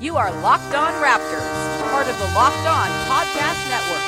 You are Locked On Raptors, part of the Locked On Podcast Network.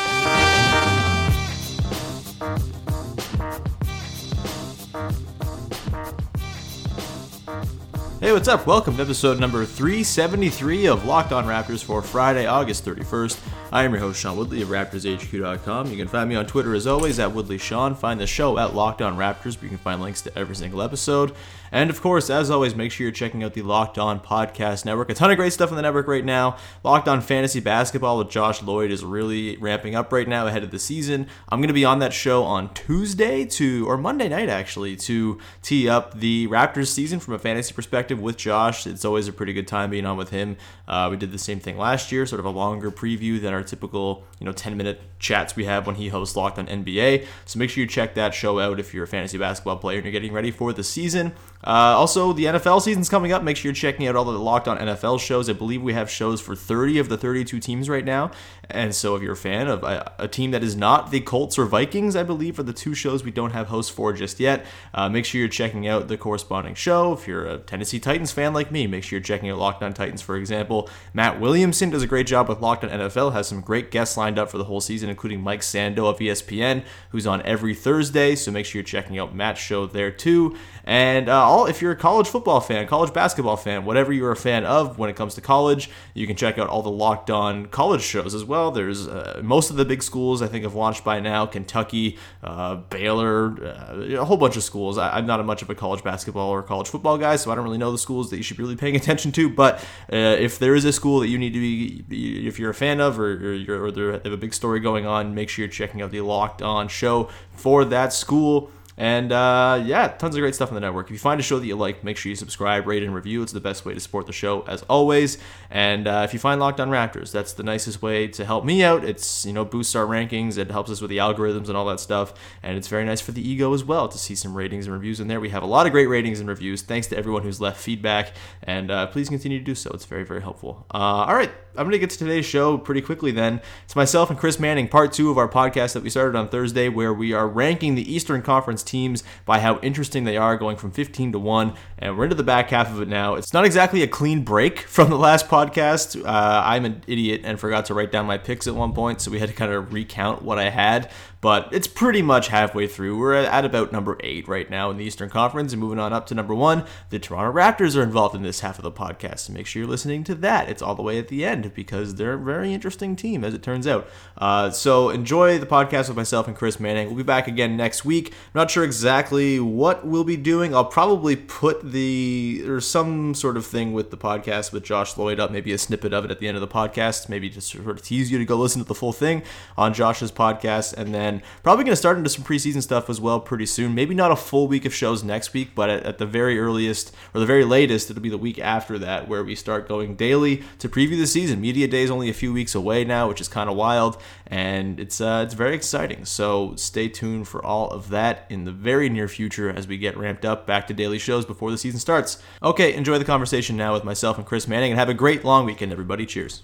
Hey, what's up? Welcome to episode number 373 of Locked On Raptors for Friday, August 31st. I am your host, Sean Woodley of RaptorsHQ.com. You can find me on Twitter as always at WoodleySean. Find the show at Locked On Raptors, where you can find links to every single episode. And of course, as always, make sure you're checking out the Locked On Podcast Network. A ton of great stuff on the network right now. Locked On Fantasy Basketball with Josh Lloyd is really ramping up right now ahead of the season. I'm going to be on that show on Tuesday to, or Monday night actually, to tee up the Raptors season from a fantasy perspective with Josh. It's always a pretty good time being on with him. Uh, we did the same thing last year, sort of a longer preview than our typical, you know, 10 minute chats we have when he hosts Locked on NBA. So make sure you check that show out if you're a fantasy basketball player and you're getting ready for the season. Uh, also, the NFL season's coming up. Make sure you're checking out all the Locked On NFL shows. I believe we have shows for 30 of the 32 teams right now. And so, if you're a fan of a, a team that is not the Colts or Vikings, I believe, are the two shows we don't have hosts for just yet, uh, make sure you're checking out the corresponding show. If you're a Tennessee Titans fan like me, make sure you're checking out Locked On Titans, for example. Matt Williamson does a great job with Locked On NFL, has some great guests lined up for the whole season, including Mike Sando of ESPN, who's on every Thursday. So make sure you're checking out Matt's show there too. And uh, all if you're a college football fan, college basketball fan, whatever you're a fan of when it comes to college, you can check out all the Locked On college shows as well. There's uh, most of the big schools I think have launched by now: Kentucky, uh, Baylor, uh, a whole bunch of schools. I, am not a much of a college basketball or college football guy, so I don't really know the schools that you should be really paying attention to. But uh, if there is a school that you need to be, if you're a fan of, or, or, or they have a big story going on, make sure you're checking out the Locked On show for that school. And uh, yeah, tons of great stuff on the network. If you find a show that you like, make sure you subscribe, rate, and review. It's the best way to support the show, as always. And uh, if you find Locked On Raptors, that's the nicest way to help me out. It's you know boosts our rankings. It helps us with the algorithms and all that stuff. And it's very nice for the ego as well to see some ratings and reviews in there. We have a lot of great ratings and reviews. Thanks to everyone who's left feedback, and uh, please continue to do so. It's very very helpful. Uh, all right, I'm gonna get to today's show pretty quickly. Then it's myself and Chris Manning, part two of our podcast that we started on Thursday, where we are ranking the Eastern Conference teams by how interesting they are, going from 15 to 1. And we're into the back half of it now. It's not exactly a clean break from the last podcast. Uh, I'm an idiot and forgot to write down my picks at one point, so we had to kind of recount what I had but it's pretty much halfway through. We're at about number eight right now in the Eastern Conference, and moving on up to number one. The Toronto Raptors are involved in this half of the podcast, so make sure you're listening to that. It's all the way at the end because they're a very interesting team, as it turns out. Uh, so enjoy the podcast with myself and Chris Manning. We'll be back again next week. I'm not sure exactly what we'll be doing. I'll probably put the or some sort of thing with the podcast with Josh Lloyd up, maybe a snippet of it at the end of the podcast, maybe just sort of tease you to go listen to the full thing on Josh's podcast, and then probably going to start into some preseason stuff as well pretty soon. Maybe not a full week of shows next week, but at, at, the very earliest or the very latest, it'll be the week after that where we start going daily to preview the season. Media day is only a few weeks away now, which is kind of wild, and it's uh, it's very exciting. So stay tuned for all of that in the very near future as we get ramped up back to daily shows before the season starts. Okay, enjoy the conversation now with myself and Chris Manning, and have a great long weekend, everybody. Cheers.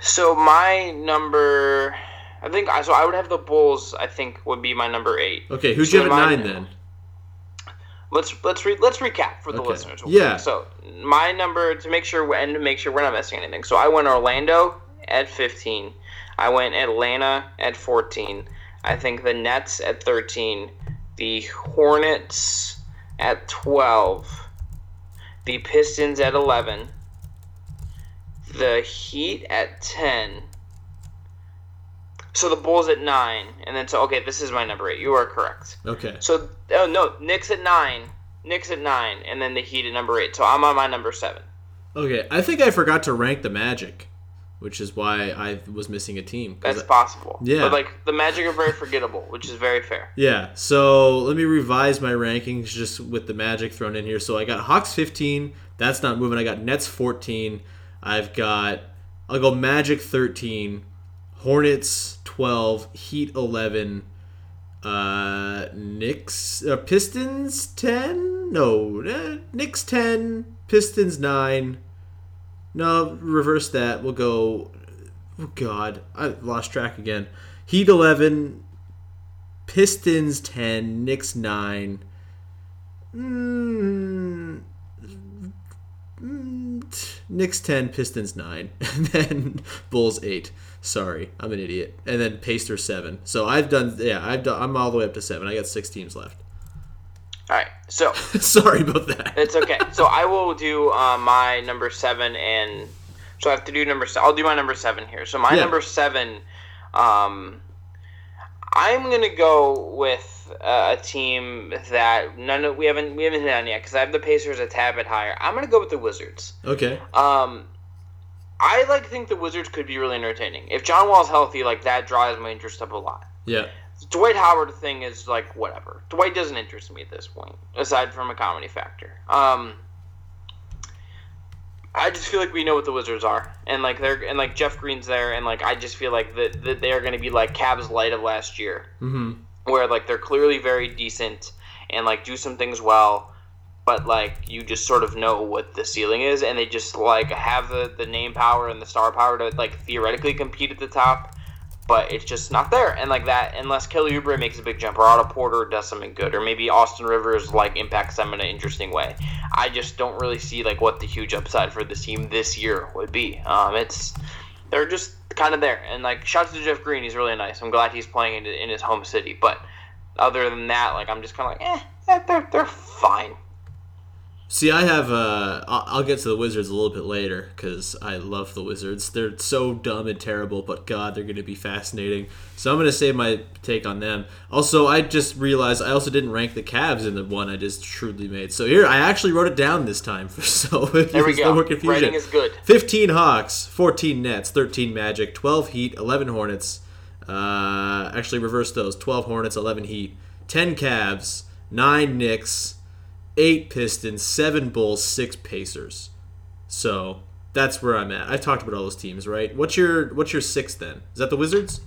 So my number I think so. I would have the Bulls. I think would be my number eight. Okay, who'd you have at nine then? Let's let's re, let's recap for the okay. listeners. Yeah. So my number to make sure and to make sure we're not missing anything. So I went Orlando at fifteen. I went Atlanta at fourteen. I think the Nets at thirteen. The Hornets at twelve. The Pistons at eleven. The Heat at ten so the Bulls at nine, and then so okay, this is my number eight. You are correct. Okay. So oh no, Knicks at nine, Knicks at nine, and then the Heat at number eight. So I'm on my number seven. Okay, I think I forgot to rank the Magic, which is why I was missing a team. That's I, possible. Yeah. But like the Magic are very forgettable, which is very fair. Yeah. So let me revise my rankings just with the Magic thrown in here. So I got Hawks 15. That's not moving. I got Nets 14. I've got I'll go Magic 13, Hornets 12, Heat 11, uh, Knicks, uh, Pistons 10? No, uh, Knicks 10, Pistons 9. No, reverse that. We'll go. Oh, God. I lost track again. Heat 11, Pistons 10, Knicks 9. Mm, mm, Knicks 10, Pistons 9. And then Bulls 8. Sorry, I'm an idiot. And then Pacers 7. So I've done, yeah, I've done, I'm all the way up to 7. I got six teams left. All right, so Sorry about that. it's okay. So I will do uh, my number seven, and so I have to do number. Se- I'll do my number seven here. So my Yeah. number seven, um, I'm gonna go with uh, a team that none of we haven't we haven't hit on yet because I have the Pacers a tad bit higher. I'm gonna go with the Wizards. Okay. Um, I like think the Wizards could be really entertaining if John Wall's healthy. Like that drives my interest up a lot. Yeah. Dwight Howard thing is like whatever. Dwight doesn't interest me at this point, aside from a comedy factor. Um, I just feel like we know what the Wizards are, and like they're and like Jeff Green's there, and like I just feel like that that they are going to be like Cavs light of last year, Mm-hmm. where like they're clearly very decent and like do some things well, but like you just sort of know what the ceiling is, and they just like have the the name power and the star power to like theoretically compete at the top but it's just not there. And like that, unless Kelly Oubre makes a big jump, or Otto Porter does something good, or maybe Austin Rivers like impacts them in an interesting way. I just don't really see like what the huge upside for this team this year would be. Um, it's they're just kind of there, and like shouts to Jeff Green, he's really nice. I'm glad he's playing in, in his home city, but other than that, like I'm just kind of like, eh, they're they're fine. See, I have. Uh, I'll get to the Wizards a little bit later because I love the Wizards. They're so dumb and terrible, but God, they're going to be fascinating. So I'm going to save my take on them. Also, I just realized I also didn't rank the Cavs in the one I just shrewdly made. So here, I actually wrote it down this time. For, so if There we go. no more confusion. Writing is good. 15 Hawks, 14 Nets, 13 Magic, 12 Heat, 11 Hornets. Uh, actually, reverse those 12 Hornets, 11 Heat, 10 Cavs, 9 Knicks, 8 Pistons, 7 Bulls, 6 Pacers. So that's where I'm at. I talked about all those teams, right? What's your what's your sixth then? Is that the Wizards?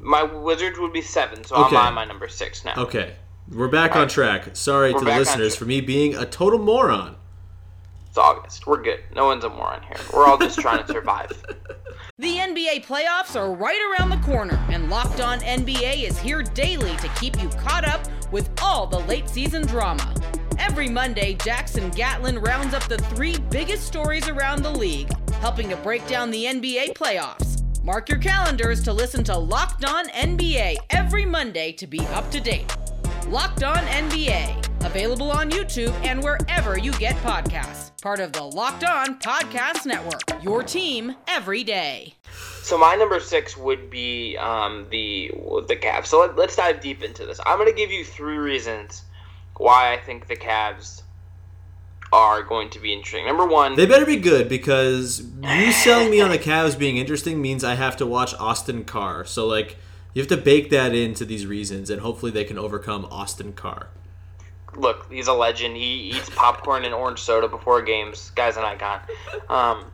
My Wizards would be seven, so Okay. I'm on my number six now. Okay. We're back on Alright. track. Sorry We're to the listeners for me being a total moron. It's August. We're good. No one's a moron here. We're all just trying to survive. The NBA playoffs are right around the corner, and Locked On NBA is here daily to keep you caught up with all the late season drama. Every Monday, Jackson Gatlin rounds up the three biggest stories around the league, helping to break down the NBA playoffs. Mark your calendars to listen to Locked On NBA every Monday to be up to date. Locked On NBA, available on YouTube and wherever you get podcasts. Part of the Locked On Podcast Network. Your team every day. So my number six would be um, the the Cavs. So let, let's dive deep into this. I'm going to give you three reasons why I think the Cavs are going to be interesting. Number one, They better be good because you selling me on the Cavs being interesting means I have to watch Austin Carr. So like you have to bake that into these reasons and hopefully they can overcome Austin Carr. look, he's a legend. He eats popcorn and orange soda before games. Guy's an icon. Um,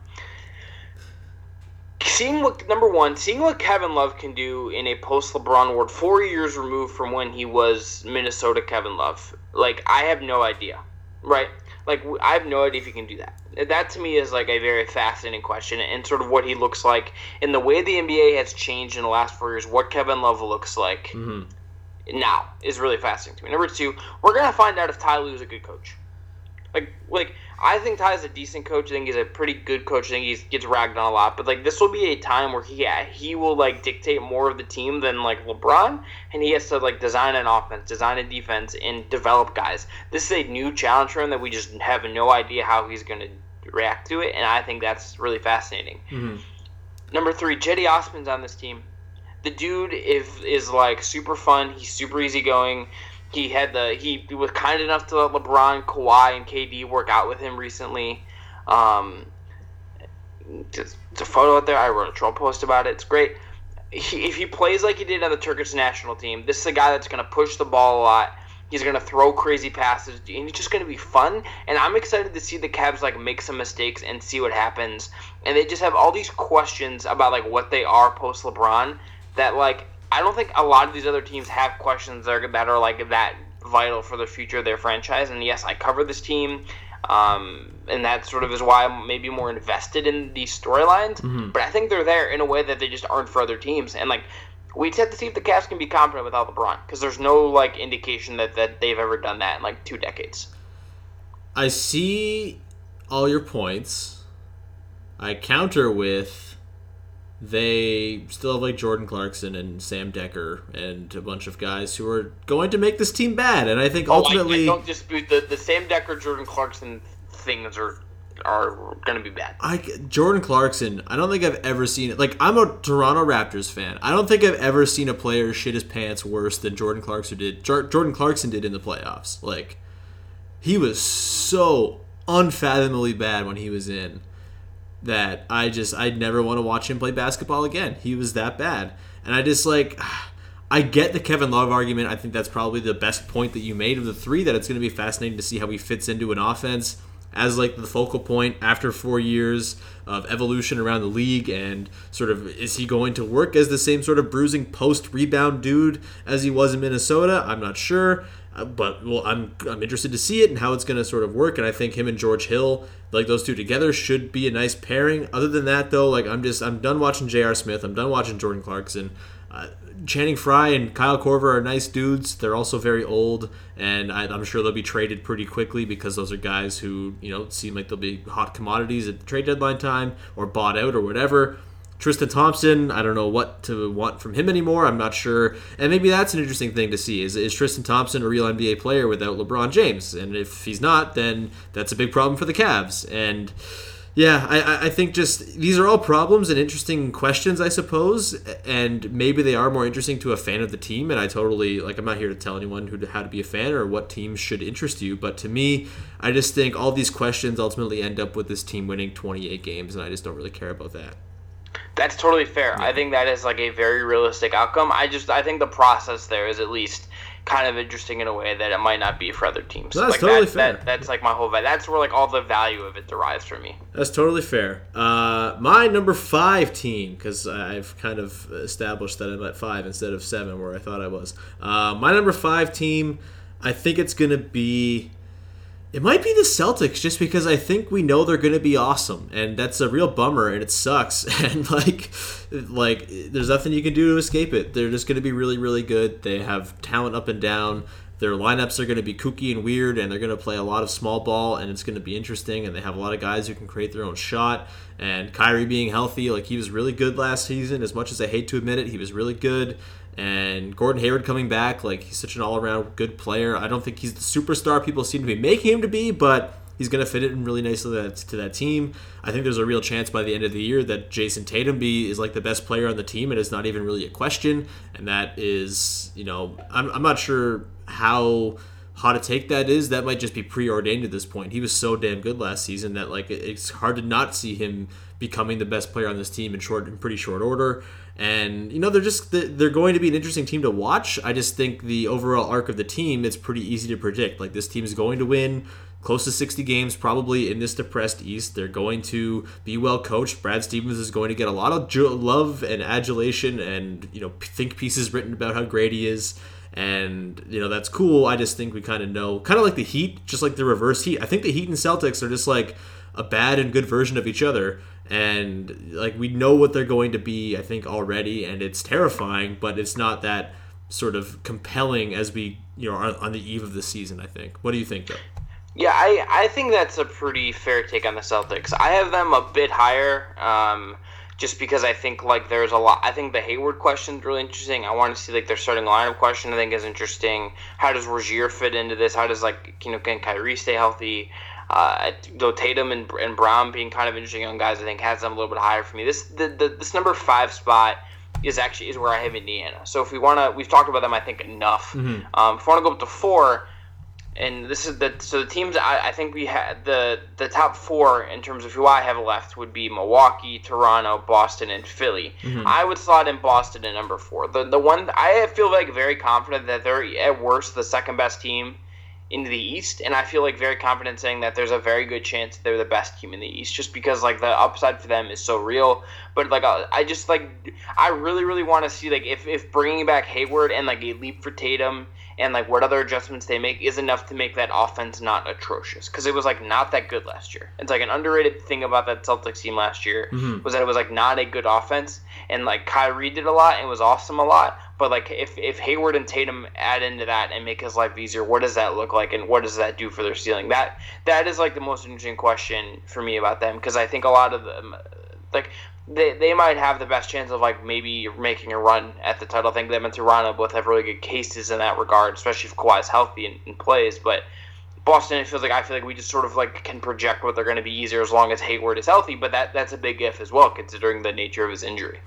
seeing what number one, seeing what Kevin Love can do in a post LeBron world, four years removed from when he was Minnesota Kevin Love. Like I have no idea, right? Like I have no idea if he can do that. That to me is like a very fascinating question, and sort of what he looks like and the way the NBA has changed in the last four years. What Kevin Love looks like mm-hmm. now is really fascinating to me. Number two, we're gonna find out if Ty Lue is a good coach. Like, like I think Ty is a decent coach. I think he's a pretty good coach. I think he gets ragged on a lot. But like, this will be a time where he he will like dictate more of the team than like LeBron, and he has to like design an offense, design a defense, and develop guys. This is a new challenge for him that we just have no idea how he's gonna react to it, and I think that's really fascinating. Mm-hmm. Number three, Cedi Osman's on this team the dude is is like super fun. He's super easygoing. He had the he was kind enough to let LeBron, Kawhi, and KD work out with him recently. Um, just it's a photo out there. I wrote a troll post about it. It's great. He, if he plays like he did on the Turkish national team, this is a guy that's going to push the ball a lot. He's going to throw crazy passes, and he's just going to be fun. And I'm excited to see the Cavs like make some mistakes and see what happens. And they just have all these questions about like what they are post LeBron that like I don't think a lot of these other teams have questions that are that are like that vital for the future of their franchise. And yes, I cover this team. Um, and that sort of is why I'm maybe more invested in these storylines. Mm-hmm. But I think they're there in a way that they just aren't for other teams. And like we just have to see if the Cavs can be competent without LeBron because there's no like indication that that they've ever done that in like two decades. I see all your points. I counter with they still have like Jordan Clarkson and Sam Dekker and a bunch of guys who are going to make this team bad. And I think ultimately, oh, I, I don't dispute the the Sam Dekker Jordan Clarkson things are are going to be bad. I Jordan Clarkson. I don't think I've ever seen it. Like I'm a Toronto Raptors fan. I don't think I've ever seen a player shit his pants worse than Jordan Clarkson did. Jordan Clarkson did in the playoffs. Like he was so unfathomably bad when he was in that I just I'd never want to watch him play basketball again. He was that bad. And I just like I get the Kevin Love argument. I think that's probably the best point that you made of the three. That it's going to be fascinating to see how he fits into an offense as like the focal point after four years of evolution around the league and sort of is he going to work as the same sort of bruising post rebound dude as he was in Minnesota? I'm not sure. Uh, but well, I'm I'm interested to see it and how it's going to sort of work. And I think him and George Hill, like those two together, should be a nice pairing. Other than that, though, like I'm just I'm done watching J.R. Smith. I'm done watching Jordan Clarkson. Uh, Channing Frye and Kyle Korver are nice dudes. They're also very old, and I, am sure they'll be traded pretty quickly because those are guys who you know seem like they'll be hot commodities at the trade deadline time or bought out or whatever. Tristan Thompson, I don't know what to want from him anymore. I'm not sure, and maybe that's an interesting thing to see. Is is Tristan Thompson a real NBA player without LeBron James? And if he's not, then that's a big problem for the Cavs. And yeah, I, I think just these are all problems and interesting questions, I suppose, and maybe they are more interesting to a fan of the team. And I totally like. I'm not here to tell anyone who how to be a fan or what teams should interest you, but to me, I just think all these questions ultimately end up with this team winning 28 games, and I just don't really care about that. That's totally fair. Yeah. I think that is like a very realistic outcome. I just I think the process there is at least kind of interesting in a way that it might not be for other teams. that's like totally that, fair. That, that's like my whole value. That's where like all the value of it derives for me. That's totally fair. Uh, my number five team, because I've kind of established that I'm at five instead of seven, where I thought I was. Uh, my number five team, I think it's gonna be it might be the Celtics just because I think we know they're going to be awesome and that's a real bummer and it sucks and like like there's nothing you can do to escape it. They're just going to be really really good. They have talent up and down. Their lineups are going to be kooky and weird and they're going to play a lot of small ball and it's going to be interesting and they have a lot of guys who can create their own shot and Kyrie being healthy like he was really good last season as much as I hate to admit it, he was really good and Gordon Hayward coming back, like he's such an all-around good player. I don't think he's the superstar people seem to be making him to be, but he's going to fit in really nicely to that, to that team. I think there's a real chance by the end of the year that Jayson Tatum be is like the best player on the team, and it's not even really a question. And that is, you know, I'm, I'm not sure how how to take that is that might just be preordained at this point. He was so damn good last season that like it's hard to not see him becoming the best player on this team in short in pretty short order. And you know they're just they're going to be an interesting team to watch. I just think the overall arc of the team is pretty easy to predict. Like this team is going to win close to 60 games probably in this depressed East. They're going to be well coached. Brad Stevens is going to get a lot of love and adulation and you know think pieces written about how great he is and you know that's cool. I just think we kind of know, kind of like the Heat, just like the reverse Heat. I think the Heat and Celtics are just like a bad and good version of each other, and like we know what they're going to be. I think already, and it's terrifying, but it's not that sort of compelling as we you know are on the eve of the season. I think. What do you think though? Yeah, I, I think that's a pretty fair take on the Celtics. I have them a bit higher. Um, just because I think like there's a lot. I think the Hayward question is really interesting. I want to see like their starting lineup question. I think is interesting. How does Rozier fit into this? How does like you know can Kyrie stay healthy? Uh, though Tatum and, and Brown being kind of interesting young guys, I think has them a little bit higher for me. This the, the this number five spot is actually is where I have Indiana. So if we want to, we've talked about them I think enough. Mm-hmm. Um, if we want to go up to four, and this is the so the teams I, I think we had the the top four in terms of who I have left would be Milwaukee, Toronto, Boston, and Philly. I would slot in Boston at number four. The the one I feel like very confident that they're at worst the second best team into the East, and I feel like very confident saying that there's a very good chance they're the best team in the East, just because like the upside for them is so real. But like uh, I just like I really really want to see like if if bringing back Hayward and like a leap for Tatum and like what other adjustments they make is enough to make that offense not atrocious because it was like not that good last year. It's like an underrated thing about that Celtics team last year mm-hmm. was that it was like not a good offense and like Kyrie did a lot and was awesome a lot. But like if if Hayward and Tatum add into that and make his life easier, what does that look like and what does that do for their ceiling? That that is like the most interesting question for me about them because I think a lot of them like they, they might have the best chance of like maybe making a run at the title. I think them and Toronto both have really good cases in that regard, especially if Kawhi's healthy and, and plays. But Boston, it feels like I feel like we just sort of like can project what they're going to be easier as long as Hayward is healthy. But that that's a big if as well, considering the nature of his injury.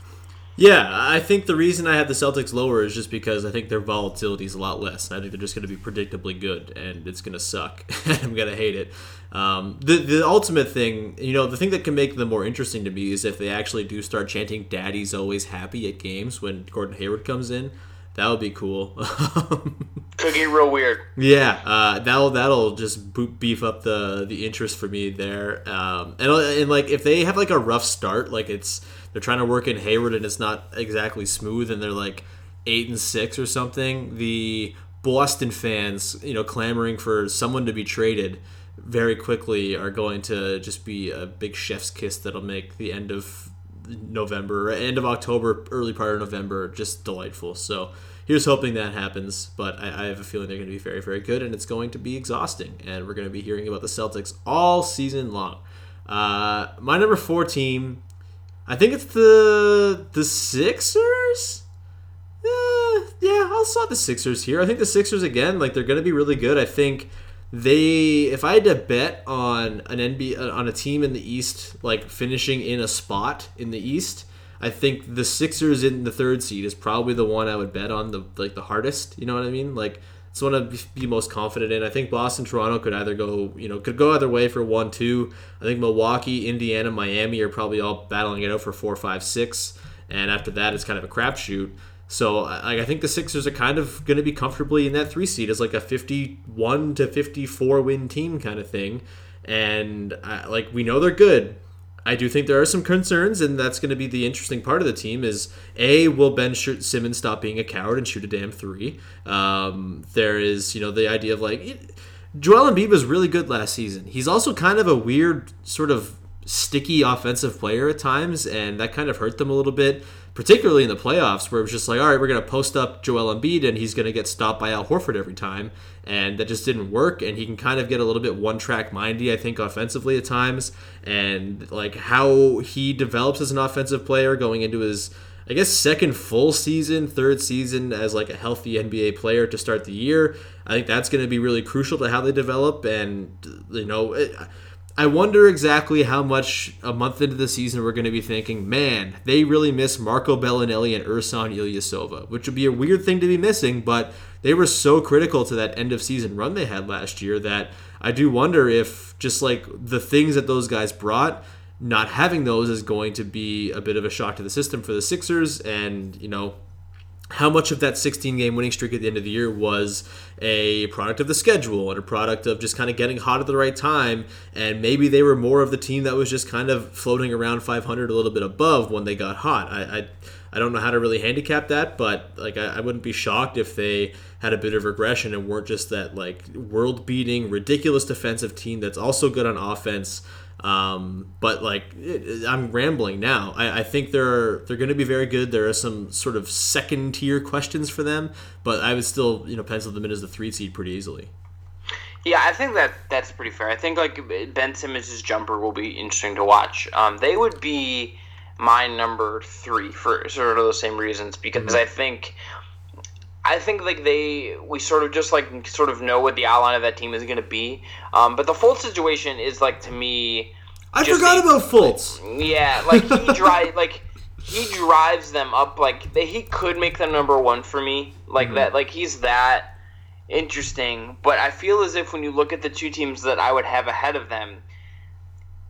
Yeah, I think the reason I had the Celtics lower is just because I think their volatility is a lot less. I think they're just going to be predictably good, and it's going to suck. And I'm going to hate it. Um, the the ultimate thing, you know, the thing that can make them more interesting to me is if they actually do start chanting "Daddy's always happy" at games when Gordon Hayward comes in. That would be cool. Could get real weird. Yeah, uh, that'll that'll just beef up the the interest for me there. Um, and and like if they have like a rough start, like it's they're trying to work in Hayward and it's not exactly smooth, and they're like eight and six or something. The Boston fans, you know, clamoring for someone to be traded very quickly are going to just be a big chef's kiss that'll make the end of November, end of October, early part of November, just delightful. So here's hoping that happens. But I, I have a feeling they're going to be very, very good, and it's going to be exhausting. And we're going to be hearing about the Celtics all season long. Uh, my number four team, I think it's the the Sixers. Uh, yeah, I'll slot the Sixers here. I think the Sixers again, like they're going to be really good. I think they if I had to bet on an NBA on a team in the East like finishing in a spot in the East, I think the Sixers in the third seed is probably the one I would bet on the like the hardest. You know what I mean? Like it's one I'd be most confident in. I think Boston, Toronto could either go you know could go either way for one, two. I think Milwaukee, Indiana, Miami are probably all battling it out for four, five, six, and after that it's kind of a crapshoot. So like, I think the Sixers are kind of going to be comfortably in that three seed as like a 51 to 54 win team kind of thing. And uh, like we know they're good. I do think there are some concerns, and that's going to be the interesting part of the team. Is a will Ben Simmons stop being a coward and shoot a damn three? Um, there is you know the idea of like Joel Embiid was really good last season. He's also kind of a weird sort of sticky offensive player at times, and that kind of hurt them a little bit, particularly in the playoffs, where it was just like, all right, we're going to post up Joel Embiid, and he's going to get stopped by Al Horford every time, and that just didn't work. And he can kind of get a little bit one track mindy, I think, offensively at times, and like how he develops as an offensive player going into his. I guess second full season, third season as like a healthy NBA player to start the year. I think that's going to be really crucial to how they develop, and you know, it, I wonder exactly how much a month into the season we're going to be thinking, man, they really miss Marco Belinelli and Ersan Ilyasova, which would be a weird thing to be missing, but they were so critical to that end of season run they had last year that I do wonder if just like the things that those guys brought, not having those is going to be a bit of a shock to the system for the Sixers and, you know, how much of that 16 game winning streak at the end of the year was a product of the schedule and a product of just kind of getting hot at the right time and maybe they were more of the team that was just kind of floating around 500 a little bit above when they got hot. I i, I don't know how to really handicap that but like I, I wouldn't be shocked if they had a bit of regression and weren't just that like world beating ridiculous defensive team that's also good on offense um, but like it, I'm rambling now. I, I think they're they're going to be very good. There are some sort of second tier questions for them, but I would still you know pencil them in as the three seed pretty easily. Yeah, I think that that's pretty fair. I think like Ben Simmons' jumper will be interesting to watch. Um, they would be my number three for sort of those same reasons because mm-hmm. I think I think like they we sort of just like sort of know what the outline of that team is going to be. Um, but the Fultz situation is like to me. I forgot a, about Fultz. Yeah, like he drive like he drives them up. Like they, he could make them number one for me. Like mm-hmm. that. Like he's that. interesting. But I feel as if when you look at the two teams that I would have ahead of them,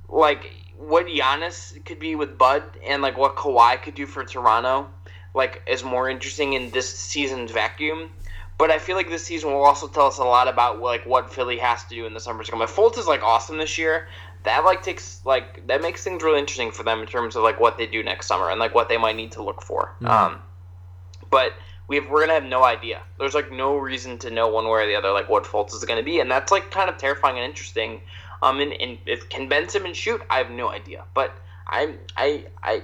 like what Giannis could be with Bud and like what Kawhi could do for Toronto, like is more interesting in this season's vacuum. But I feel like this season will also tell us a lot about like what Philly has to do in the summer to come. If Fultz is like awesome this year, that like takes like that makes things really interesting for them in terms of like what they do next summer and like what they might need to look for. Mm-hmm. Um, but we have, we're gonna have no idea. There's like no reason to know one way or the other like what Fultz is gonna be, and that's like kind of terrifying and interesting. Um, and, and if can Ben Simmons shoot, I have no idea, but I'm I I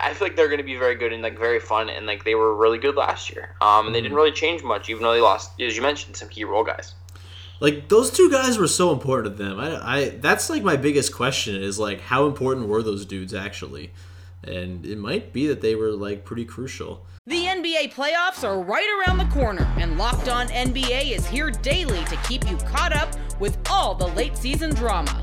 I feel like they're going to be very good and like very fun and like they were really good last year. Um, and they didn't mm-hmm. really change much, even though they lost, as you mentioned, some key role guys. Like those two guys were so important to them. I, I that's like my biggest question is like how important were those dudes actually, and it might be that they were like pretty crucial. The NBA playoffs are right around the corner, and Locked On NBA is here daily to keep you caught up with all the late season drama.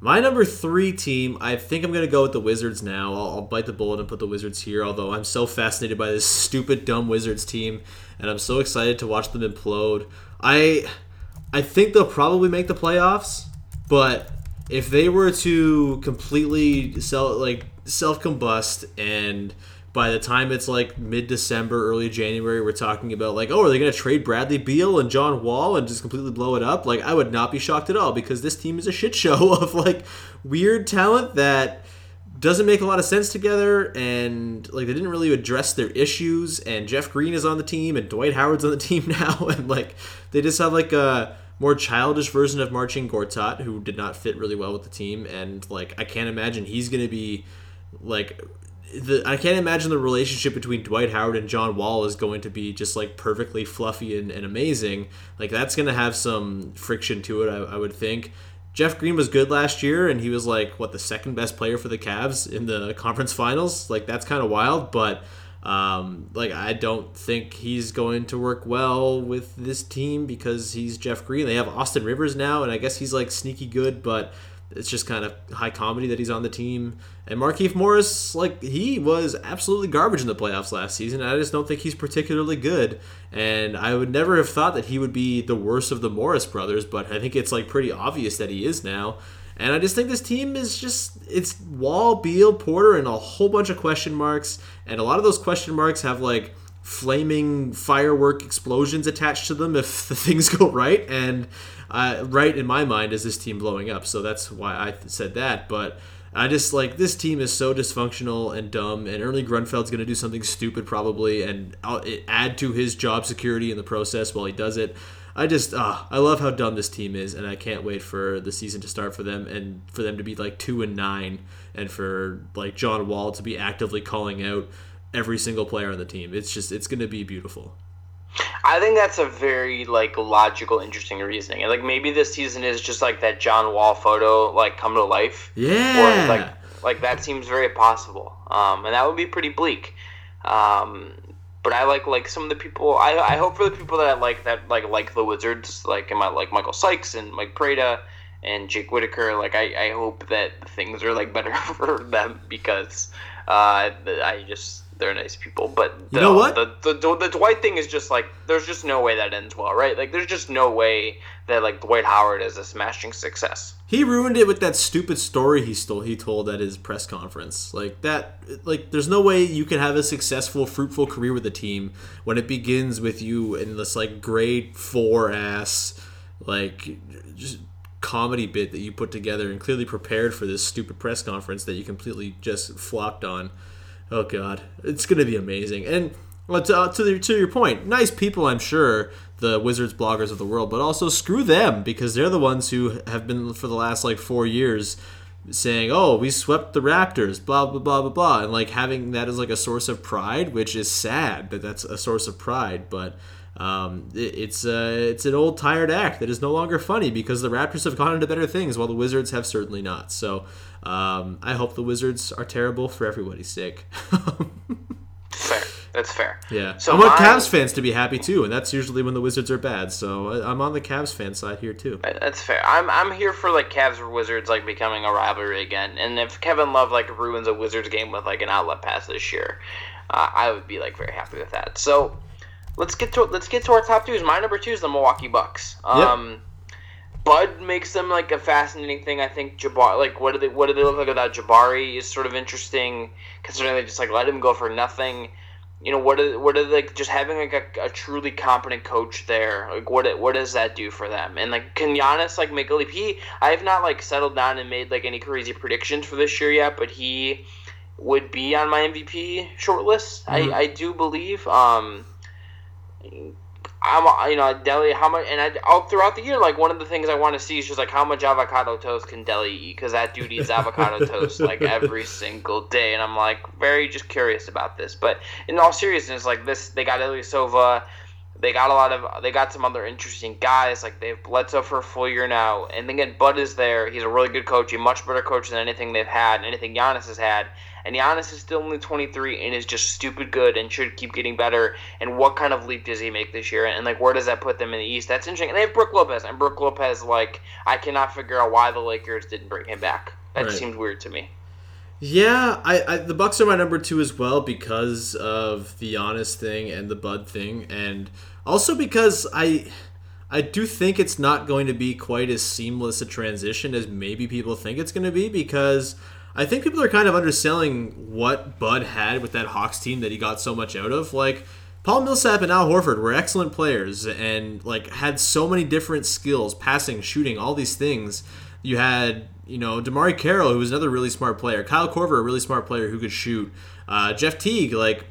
My number three team, I think I'm going to go with the Wizards now. I'll, I'll, bite the bullet and put the Wizards here, although I'm so fascinated by this stupid, dumb Wizards team, and I'm so excited to watch them implode. I, I think they'll probably make the playoffs, but if they were to completely sell, like self combust and by the time it's like mid December, early January, we're talking about like, oh, are they going to trade Bradley Beal and John Wall and just completely blow it up? Like, I would not be shocked at all because this team is a shit show of like weird talent that doesn't make a lot of sense together and like they didn't really address their issues and Jeff Green is on the team and Dwight Howard's on the team now and like they just have like a more childish version of Marcin Gortat who did not fit really well with the team and like I can't imagine he's going to be like the, I can't imagine the relationship between Dwight Howard and John Wall is going to be just like perfectly fluffy and, and amazing. Like that's going to have some friction to it, I, I, would think. Jeff Green was good last year, and he was like what the second best player for the Cavs in the conference finals. Like that's kind of wild, but um, like I don't think he's going to work well with this team because he's Jeff Green. They have Austin Rivers now, and I guess he's like sneaky good, but it's just kind of high comedy that he's on the team. And Markieff Morris, like he was absolutely garbage in the playoffs last season. I just don't think he's particularly good. And I would never have thought that he would be the worst of the Morris brothers, but I think it's like pretty obvious that he is now. And I just think this team is just it's Wall, Beal, Porter, and a whole bunch of question marks. And a lot of those question marks have like flaming firework explosions attached to them if the things go right. And uh, right in my mind is this team blowing up. So that's why I said that. But I just like this team is so dysfunctional and dumb, and Ernie Grunfeld's going to do something stupid probably, and I'll, add to his job security in the process while he does it. I just, uh, I love how dumb this team is, and I can't wait for the season to start for them and for them to be like two and nine, and for like John Wall to be actively calling out every single player on the team. It's just it's going to be beautiful. I think that's a very like logical, interesting reasoning. And like maybe this season is just like that John Wall photo like come to life. Yeah. Or like like that seems very possible. Um, and that would be pretty bleak. Um, but I like like some of the people. I, I hope for the people that I like that like like the Wizards, like am I like Michael Sykes and Mike Prada and Jake Whitaker. Like I, I hope that things are like better for them because uh, I just they're nice people. But the, you know what? The, the, the, the Dwight thing is just like there's just no way that ends well, right? Like there's just no way that like Dwight Howard is a smashing success. He ruined it with that stupid story he stole. He told at his press conference, like that. Like there's no way you can have a successful, fruitful career with a team when it begins with you in this like grade four ass like just comedy bit that you put together and clearly prepared for this stupid press conference that you completely just flopped on. Oh god, it's gonna be amazing. And well, to, uh, to, the, to your point, nice people, I'm sure, the Wizards bloggers of the world, but also screw them because they're the ones who have been for the last like four years saying, "Oh, we swept the Raptors," blah blah blah blah blah, and like having that as like a source of pride, which is sad that that's a source of pride, but um, it, it's uh, it's an old tired act that is no longer funny because the Raptors have gone into better things while the Wizards have certainly not. So um, I hope the Wizards are terrible for everybody's sake. fair. That's fair. Yeah. So I want my- Cavs fans to be happy too, and that's usually when the Wizards are bad. So I- I'm on the Cavs fan side here too. That's fair. I'm I'm here for like Cavs or Wizards like becoming a rivalry again. And if Kevin Love like ruins a Wizards game with like an outlet pass this year, uh, I would be like very happy with that. So let's get to let's get to our top twos. My number two is the Milwaukee Bucks. Um, Bud makes them like a fascinating thing. I think Jabari, like what do they what do they look like without Jabari is sort of interesting considering they just like let him go for nothing. You know what? Are, what are like just having like a, a truly competent coach there? Like what what does that do for them? And like can Giannis like make a leap? He I have not like settled down and made like any crazy predictions for this year yet, but he would be on my MVP shortlist. I I do believe. Um, I'm, you know, Deli. How much? And I, all throughout the year, like one of the things I want to see is just like how much avocado toast can Deli eat because that dude eats avocado toast like every single day, and I'm like very just curious about this. But in all seriousness, like this, they got Ilyasova. They got a lot of. They got some other interesting guys. Like they've Bledsoe for a full year now, and then again, Bud is there. He's a really good coach. A much better coach than anything they've had, anything Giannis has had. And Giannis is still only 23 and is just stupid good and should keep getting better. And what kind of leap does he make this year? And like, where does that put them in the East? That's interesting. And they have Brook Lopez, and Brook Lopez, like, I cannot figure out why the Lakers didn't bring him back. That Right. seems weird to me. Yeah, I, I the Bucks are my number two as well because of the honest thing and the Bud thing, and also because I I do think it's not going to be quite as seamless a transition as maybe people think it's going to be because I think people are kind of underselling what Bud had with that Hawks team that he got so much out of. Like Paul Millsap and Al Horford were excellent players and like had so many different skills, passing, shooting, all these things. You had, you know, DeMarre Carroll, who was another really smart player. Kyle Korver, a really smart player who could shoot. Uh, Jeff Teague, like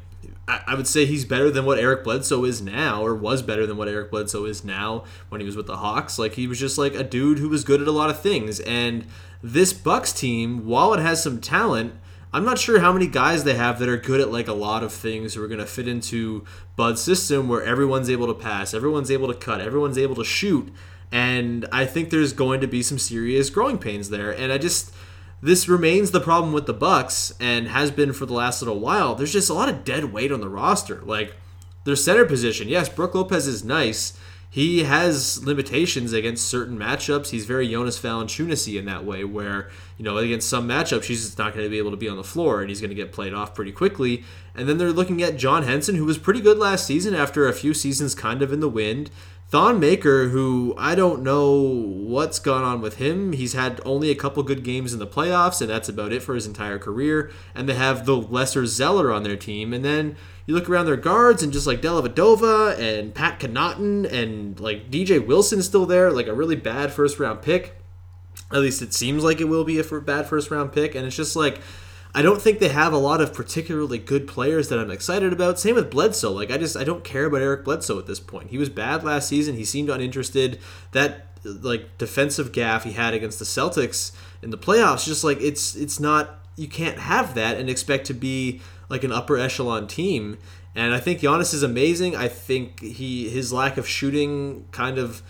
I would say he's better than what Eric Bledsoe is now, or was better than what Eric Bledsoe is now when he was with the Hawks. Like he was just like a dude who was good at a lot of things. And this Bucks team, while it has some talent, I'm not sure how many guys they have that are good at like a lot of things who are going to fit into Bud's system where everyone's able to pass, everyone's able to cut, everyone's able to shoot. And I think there's going to be some serious growing pains there. And I just this remains the problem with the Bucks and has been for the last little while. There's just a lot of dead weight on the roster. Like their center position, yes, Brook Lopez is nice. He has limitations against certain matchups. He's very Jonas Valanciunas in that way, where you know against some matchups he's just not going to be able to be on the floor, and he's going to get played off pretty quickly. And then they're looking at John Henson, who was pretty good last season after a few seasons kind of in the wind. Thon Maker, who I don't know what's gone on with him. He's had only a couple good games in the playoffs, and that's about it for his entire career. And they have the lesser Zeller on their team. And then you look around their guards, and just like Dellavedova and Pat Connaughton and like DJ Wilson's still there, like a really bad first round pick. At least it seems like it will be a bad first round pick. And it's just like I don't think they have a lot of particularly good players that I'm excited about. Same with Bledsoe. Like I just I don't care about Eric Bledsoe at this point. He was bad last season. He seemed uninterested. That like defensive gaff he had against the Celtics in the playoffs, just like it's it's not you can't have that and expect to be like an upper echelon team. And I think Giannis is amazing. I think he his lack of shooting kind of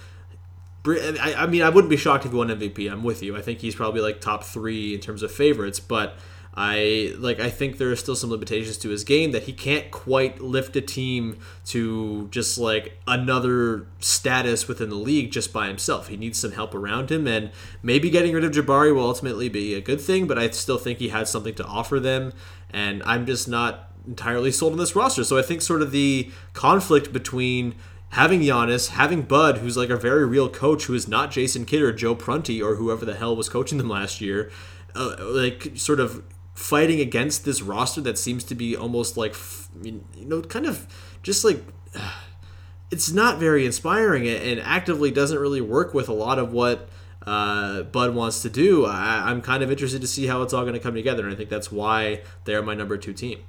I, I mean, I wouldn't be shocked if he won MVP. I'm with you. I think he's probably like top three in terms of favorites, but I like. I think there are still some limitations to his game that he can't quite lift a team to just like another status within the league just by himself. He needs some help around him, and maybe getting rid of Jabari will ultimately be a good thing. But I still think he has something to offer them, and I'm just not entirely sold on this roster. So I think sort of the conflict between having Giannis, having Bud, who's like a very real coach, who is not Jason Kidd or Joe Prunty or whoever the hell was coaching them last year, uh, like sort of fighting against this roster that seems to be almost like you know kind of just like it's not very inspiring and actively doesn't really work with a lot of what uh, Bud wants to do. I, I'm kind of interested to see how it's all going to come together, and I think that's why they're my number two team.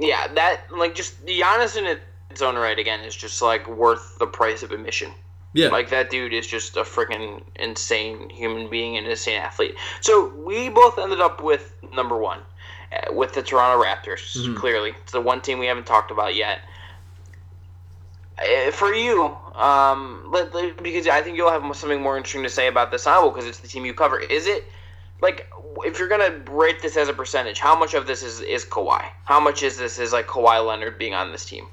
Yeah, that like just the Giannis in its own right again is just like worth the price of admission. Yeah, Like that dude is just a freaking insane human being and insane athlete. So we both ended up with number one, uh, with the Toronto Raptors. Clearly, it's the one team we haven't talked about yet. Uh, For you, um, let, let- because I think you'll have something more interesting to say about this Iowa because it's the team you cover. Is it like if you're gonna rate this as a percentage, how much of this is is Kawhi? How much is this is like Kawhi Leonard being on this team?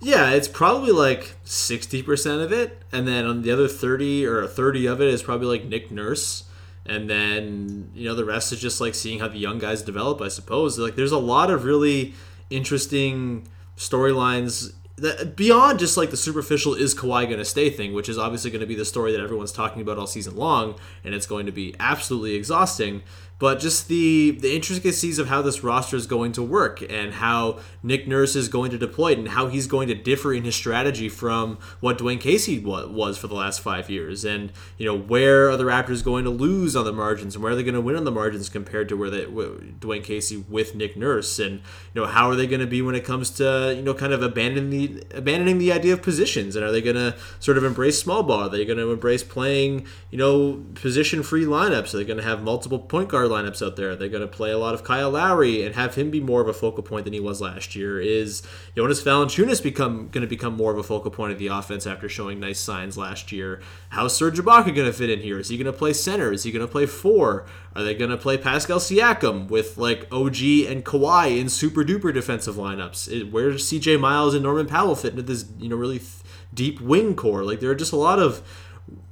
Yeah, it's probably like 60% of it. And then on the other 30 or 30 of it is probably like Nick Nurse. And then, you know, the rest is just like seeing how the young guys develop, I suppose. Like, there's a lot of really interesting storylines that beyond just like the superficial is Kawhi going to stay thing, which is obviously going to be the story that everyone's talking about all season long, and it's going to be absolutely exhausting. But just the the intricacies of how this roster is going to work and how Nick Nurse is going to deploy it and how he's going to differ in his strategy from what Dwane Casey was for the last five years, and you know where are the Raptors going to lose on the margins and where are they going to win on the margins compared to where they Dwane Casey with Nick Nurse, and you know how are they going to be when it comes to you know kind of abandoning the abandoning the idea of positions, and are they going to sort of embrace small ball? Are they going to embrace playing you know position free lineups? Are they going to have multiple point guard lineups out there. They're they going to play a lot of Kyle Lowry and have him be more of a focal point than he was last year? Is Jonas Valanciunas become going to become more of a focal point of the offense after showing nice signs last year? How's Serge Ibaka going to fit in here? Is he going to play center? Is he going to play four? Are they going to play Pascal Siakam with like OG and Kawhi in super duper defensive lineups? Where does CJ Miles and Norman Powell fit into this you know really th- deep wing core? Like there are just a lot of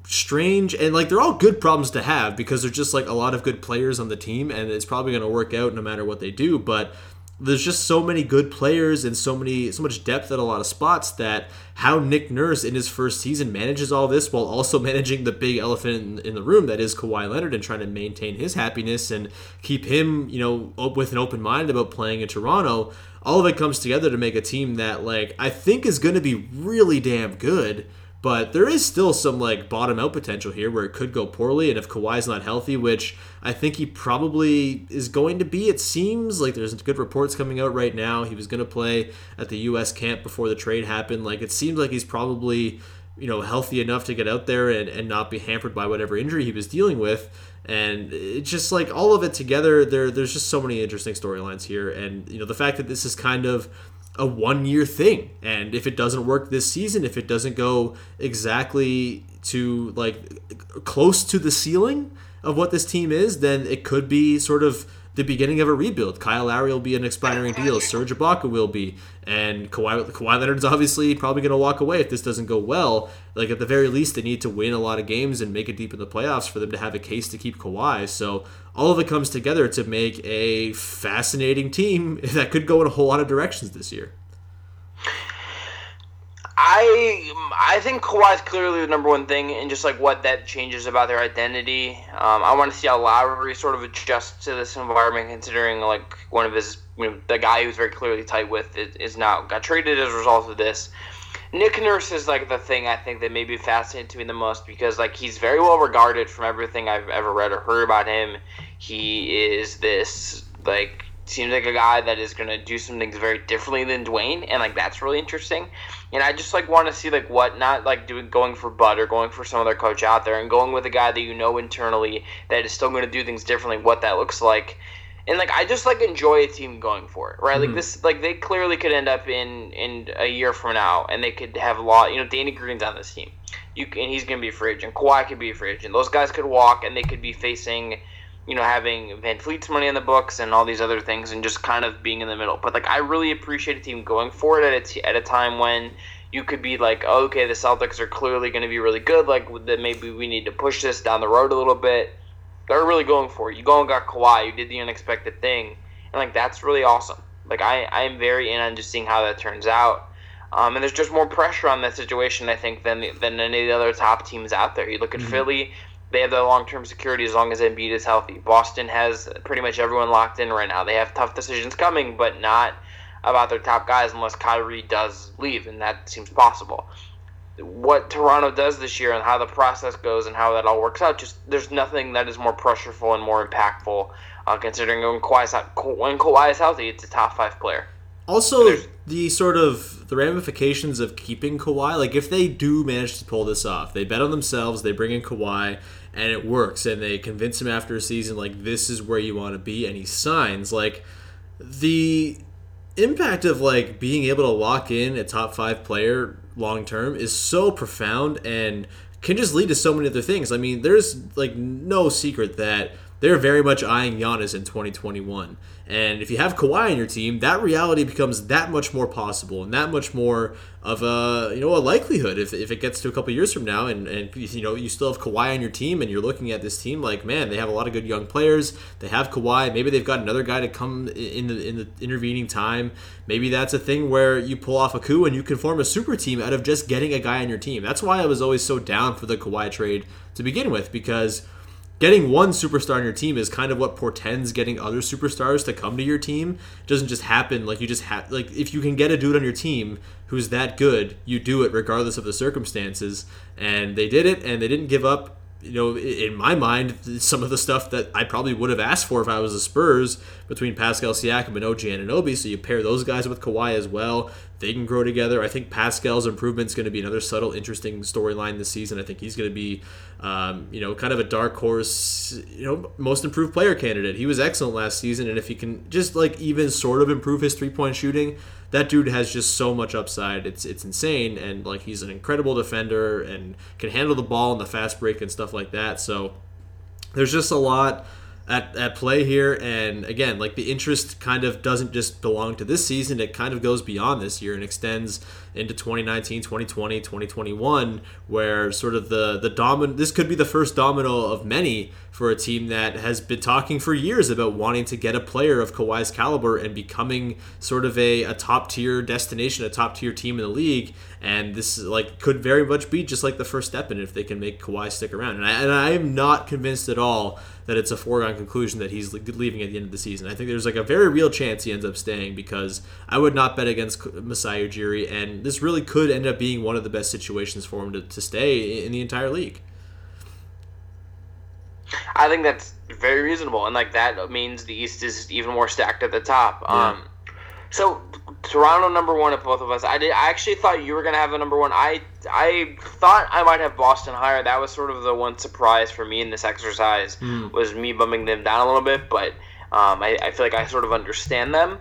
strange and like they're all good problems to have because they're just like a lot of good players on the team and it's probably going to work out no matter what they do but there's just so many good players and so many so much depth at a lot of spots that how Nick Nurse in his first season manages all this while also managing the big elephant in, in the room that is Kawhi Leonard and trying to maintain his happiness and keep him you know op- with an open mind about playing in Toronto all of it comes together to make a team that like I think is going to be really damn good but there is still some like bottom out potential here where it could go poorly, and if Kawhi's not healthy, which I think he probably is going to be, it seems like there's good reports coming out right now. He was going to play at the U.S. camp before the trade happened. Like it seems like he's probably you know healthy enough to get out there and, and not be hampered by whatever injury he was dealing with. And it's just like all of it together. There, there's just so many interesting storylines here, and you know the fact that this is kind of a one year thing. And if it doesn't work this season, if it doesn't go exactly to like close to the ceiling of what this team is, then it could be sort of the beginning of a rebuild. Kyle Lowry will be an expiring deal. Serge Ibaka will be, and Kawhi, Kawhi Leonard's obviously probably going to walk away if this doesn't go well. Like at the very least, they need to win a lot of games and make it deep in the playoffs for them to have a case to keep Kawhi. So all of it comes together to make a fascinating team that could go in a whole lot of directions this year. I I think Kawhi's clearly the number one thing, and just like what that changes about their identity. Um, I want to see how Lowry sort of adjusts to this environment, considering like one of his, you know, the guy who's very clearly tight with is, is now got traded as a result of this. Nick Nurse is like the thing I think that may be fascinating to me the most because like he's very well regarded from everything I've ever read or heard about him. He is this like seems like a guy that is going to do some things very differently than Dwane, and like that's really interesting. And I just like want to see like what not like doing going for Bud or going for some other coach out there and going with a guy that you know internally that is still going to do things differently. What that looks like. And like I just like enjoy a team going for it, right? Like hmm. this, like they clearly could end up in in a year from now, and they could have a lot. You know, Danny Green's on this team, you and he's gonna be a free agent. Kawhi could be a free agent. Those guys could walk, and they could be facing you know, having VanVleet's money in the books and all these other things, and just kind of being in the middle. But like, I really appreciate a team going for it at a t- at a time when you could be like, oh, okay, the Celtics are clearly going to be really good. Like, that maybe we need to push this down the road a little bit. They're really going for it. You go and got Kawhi. You did the unexpected thing, and like that's really awesome. Like I, I am very in on just seeing how that turns out. Um, and there's just more pressure on that situation, I think, than than any of the other top teams out there. You look at Philly; they have their long-term security as long as Embiid is healthy. Boston has pretty much everyone locked in right now. They have tough decisions coming, but not about their top guys unless Kyrie does leave, and that seems possible. What Toronto does this year and how the process goes and how that all works out, just there's nothing that is more pressureful and more impactful. Uh, considering when Kawhi's when Kawhi is healthy, it's a top five player. Also, the sort of the ramifications of keeping Kawhi, like if they do manage to pull this off, they bet on themselves, they bring in Kawhi, and it works, and they convince him after a season like this is where you want to be, and he signs. Like the impact of like being able to lock in a top five player long term is so profound and can just lead to so many other things. I mean, there's like no secret that they're very much eyeing Giannis in 2021. And if you have Kawhi on your team, that reality becomes that much more possible and that much more of a you know a likelihood if, if it gets to a couple years from now and, and you know you still have Kawhi on your team and you're looking at this team like man they have a lot of good young players. They have Kawhi. Maybe they've got another guy to come in the in the intervening time. Maybe that's a thing where you pull off a coup and you can form a super team out of just getting a guy on your team. That's why I was always so down for the Kawhi trade to begin with because getting one superstar on your team is kind of what portends getting other superstars to come to your team. It doesn't just happen like you just have like if you can get a dude on your team who's that good, you do it regardless of the circumstances. And they did it and they didn't give up you know, in my mind, some of the stuff that I probably would have asked for if I was the Spurs between Pascal Siakam and OG Anunoby. So you pair those guys with Kawhi as well. They can grow together. I think Pascal's improvement is going to be another subtle, interesting storyline this season. I think he's going to be, um, you know, kind of a dark horse, you know, most improved player candidate. He was excellent last season, and if he can just like even sort of improve his three point shooting, that dude has just so much upside. It's it's insane, and like he's an incredible defender and can handle the ball and the fast break and stuff like that. So there's just a lot at, at play here and again like the interest kind of doesn't just belong to this season it kind of goes beyond this year and extends into 2019 2020 2021 where sort of the the domin this could be the first domino of many for a team that has been talking for years about wanting to get a player of Kawhi's caliber and becoming sort of a, a top tier destination a top tier team in the league and this like could very much be just like the first step in it if they can make Kawhi stick around and I, and I am not convinced at all that it's a foregone conclusion that he's leaving at the end of the season. I think there's like a very real chance he ends up staying because I would not bet against Masai Ujiri, and this really could end up being one of the best situations for him to, to stay in the entire league. I think that's very reasonable, and like that means the East is even more stacked at the top. Yeah. Um, so Toronto number one of both of us. I did. I actually thought you were gonna have a number one. I I thought I might have Boston higher. That was sort of the one surprise for me in this exercise mm. was me bumping them down a little bit. But um, I, I feel like I sort of understand them.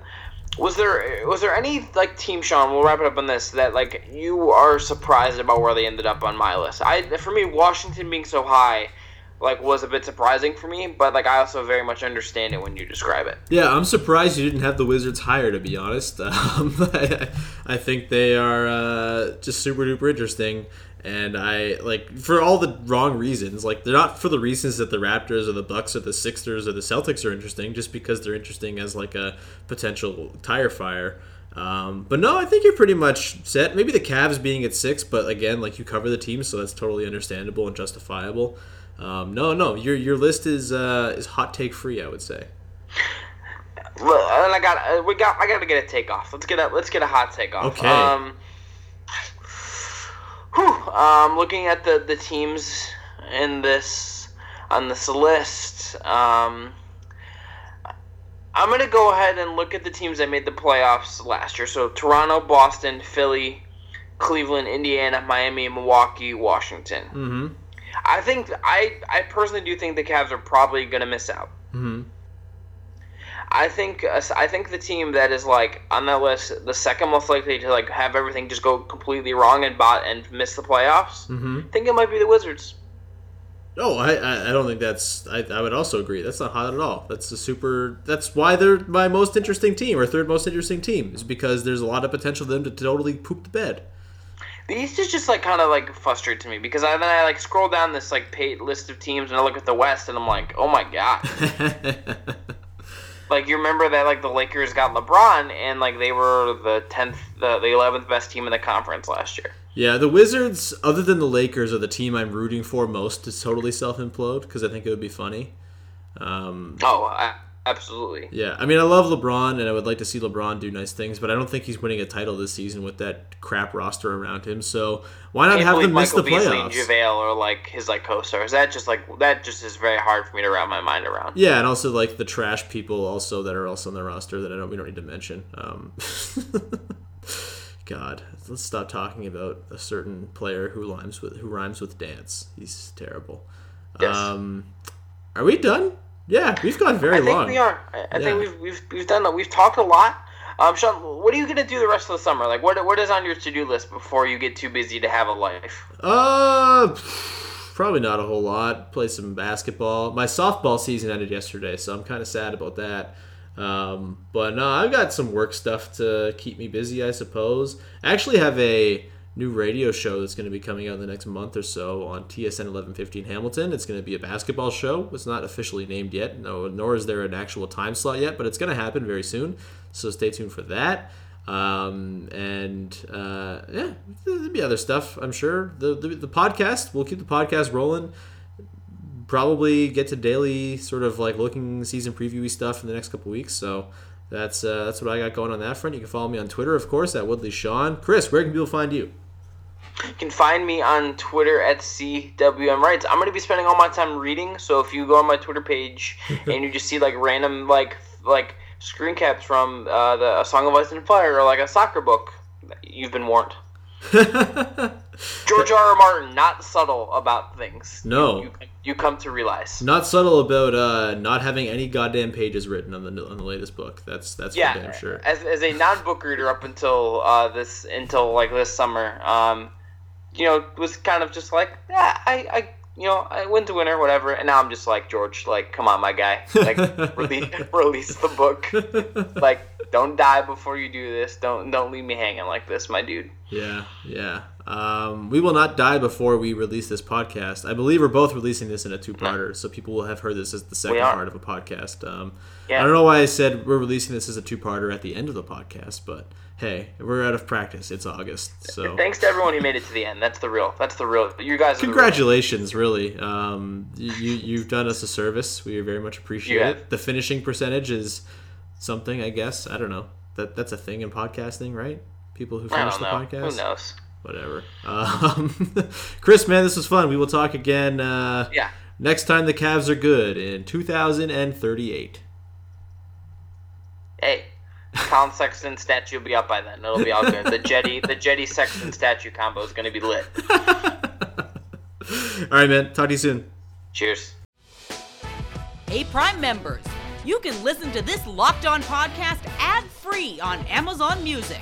Was there was there any like team Sean? We'll wrap it up on this that like you are surprised about where they ended up on my list. I for me Washington being so high like was a bit surprising for me, but like I also very much understand it when you describe it. Yeah, I'm surprised you didn't have the Wizards higher. To be honest, um, I, I, think they are uh, just super duper interesting, and I like for all the wrong reasons. Like they're not for the reasons that the Raptors or the Bucks or the Sixers or the Celtics are interesting, just because they're interesting as like a potential tire fire. Um, but no, I think you're pretty much set. Maybe the Cavs being at six, but again, like you cover the team, so that's totally understandable and justifiable. Um, no, no, your your list is uh, is hot take free. I would say. Well, and I got we got I got to get a take off. Let's get a let's get a hot take off. Okay. Um, whew, um, looking at the the teams in this on this list, um, I'm gonna go ahead and look at the teams that made the playoffs last year. So Toronto, Boston, Philly, Cleveland, Indiana, Miami, Milwaukee, Washington. Mm-hmm. I think I I personally do think the Cavs are probably going to miss out. Mm-hmm. I think uh, I think the team that is like on that list, the second most likely to like have everything just go completely wrong and bot and miss the playoffs. Mm-hmm. I think it might be the Wizards. Oh, I, I don't think that's. I, I would also agree. That's not hot at all. That's a super. That's why they're my most interesting team or third most interesting team is because there's a lot of potential for them to totally poop the bed. The East is just like kind of like frustrating to me because I, then I like scroll down this like paid list of teams and I look at the West and I'm like, oh my god. like you remember that like the Lakers got LeBron and like they were the tenth, the the eleventh best team in the conference last year. Yeah, the Wizards, other than the Lakers, are the team I'm rooting for most to totally self implode because I think it would be funny. Um, oh, I, Absolutely. Yeah, I mean, I love LeBron, and I would like to see LeBron do nice things, but I don't think he's winning a title this season with that crap roster around him. So why not have them miss Michael the Beasley playoffs? JaVale or like his like co-stars. That just like that just is very hard for me to wrap my mind around. Yeah, and also like the trash people also that are also on the roster that I don't we don't need to mention. Um, God, let's stop talking about a certain player who rhymes with who rhymes with dance. He's terrible. Yes. Um, are we done? Yeah, we've gone very long. I think long. we are. I, I yeah. think we've, we've we've done that. We've talked a lot. Um, Sean, what are you gonna do the rest of the summer? Like, what what is on your to do list before you get too busy to have a life? Uh, probably not a whole lot. Play some basketball. My softball season ended yesterday, so I'm kind of sad about that. Um, but no, I've got some work stuff to keep me busy, I suppose. I actually have a new radio show that's going to be coming out in the next month or so on TSN 1115 Hamilton. It's going to be a basketball show. It's not officially named yet, no, nor is there an actual time slot yet, but it's going to happen very soon. So stay tuned for that. Um, and uh, yeah, there'll be other stuff, I'm sure. The, the, the podcast, we'll keep the podcast rolling. Probably get to daily sort of like looking season previewy stuff in the next couple weeks. So that's uh, that's what I got going on that front. You can follow me on Twitter, of course, at Woodley Sean. Chris, where can people find you? You can find me on Twitter at CWM Rights. I'm going to be spending all my time reading, so if you go on my Twitter page and you just see like random like like screen caps from uh, the A Song of Ice and Fire or like a soccer book, you've been warned. George R. R. Martin, not subtle about things. No. You, you, you come to realize. Not subtle about uh, not having any goddamn pages written on the on the latest book. That's that's yeah, for damn sure. As, as a non-book reader up until uh, this until like this summer, um, you know, was kind of just like, yeah, I, I you know, I went to winner, whatever, and now I'm just like George, like, come on, my guy, like, release, release the book, like, don't die before you do this, don't don't leave me hanging like this, my dude. Yeah, yeah. Um, we will not die before we release this podcast. I believe we're both releasing this in a two-parter, so people will have heard this as the second part of a podcast. Um, Yeah. I don't know why I said we're releasing this as a two-parter at the end of the podcast, but hey, we're out of practice. It's August, so Thanks to everyone who made it to the end. That's the real. That's the real. You guys. Are the real. congratulations, really. Um, you you- you've done us a service. We very much appreciate it. The finishing percentage is something, I guess. I don't know. That that's a thing in podcasting, right? People who finish the podcast. Who knows? Whatever. Um, Chris, man, this was fun. We will talk again uh, Yeah. next time the Cavs are good in 2038. Hey, Collin Sexton statue will be up by then. It'll be all good. The Cedi, the Cedi Sexton statue combo is going to be lit. All right, man. Talk to you soon. Cheers. Hey, Prime members, you can listen to this Locked On podcast ad free on Amazon Music.